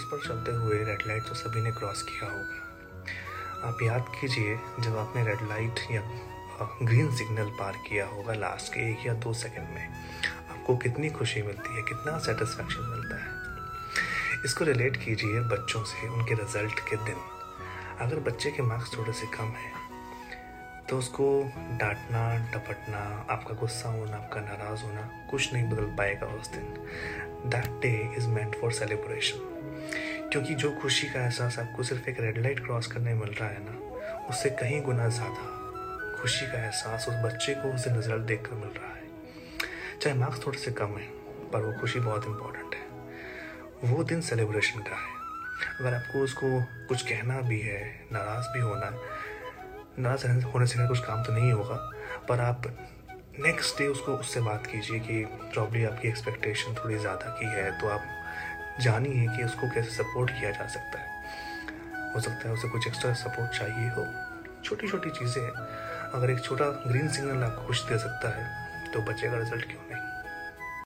Roads पर चलते हुए रेड लाइट तो सभी ने क्रॉस किया होगा। आप याद कीजिए, जब आपने रेड लाइट या ग्रीन सिग्नल पार किया होगा लास्ट के एक या दो सेकंड में, आपको कितनी खुशी मिलती है, कितना सेटिस्फेक्शन मिलता है। इसको रिलेट कीजिए बच्चों से, उनके रिज़ल्ट के दिन। अगर बच्चे के मार्क्स थोड़े से कम हैं तो उसको डांटना, टपटना, आपका गुस्सा होना, आपका नाराज़ होना कुछ नहीं बदल पाएगा उस दिन। That day is meant for celebration क्योंकि जो खुशी का एहसास आपको सिर्फ़ एक रेड लाइट क्रॉस करने मिल रहा है ना, उससे कहीं गुना ज़्यादा खुशी का एहसास उस बच्चे को उस रिज़ल्ट देख कर मिल रहा है। चाहे मार्क्स थोड़े से कम है, पर वो खुशी बहुत इंपॉर्टेंट है। वो दिन सेलिब्रेशन का है। अगर आपको उसको कुछ कहना भी है, नाराज़ भी होना है नाराज़ होने से कुछ काम तो नहीं होगा, पर आप नेक्स्ट डे उसको उससे बात कीजिए कि प्रॉब्ली आपकी एक्सपेक्टेशन थोड़ी ज़्यादा की है तो आप जानिए कि उसको कैसे सपोर्ट किया जा सकता है। हो सकता है उसे कुछ एक्स्ट्रा सपोर्ट चाहिए हो। छोटी छोटी चीज़ें हैं। अगर एक छोटा ग्रीन सिग्नल आपको कुछ दे सकता है तो बच्चे का रिज़ल्ट क्यों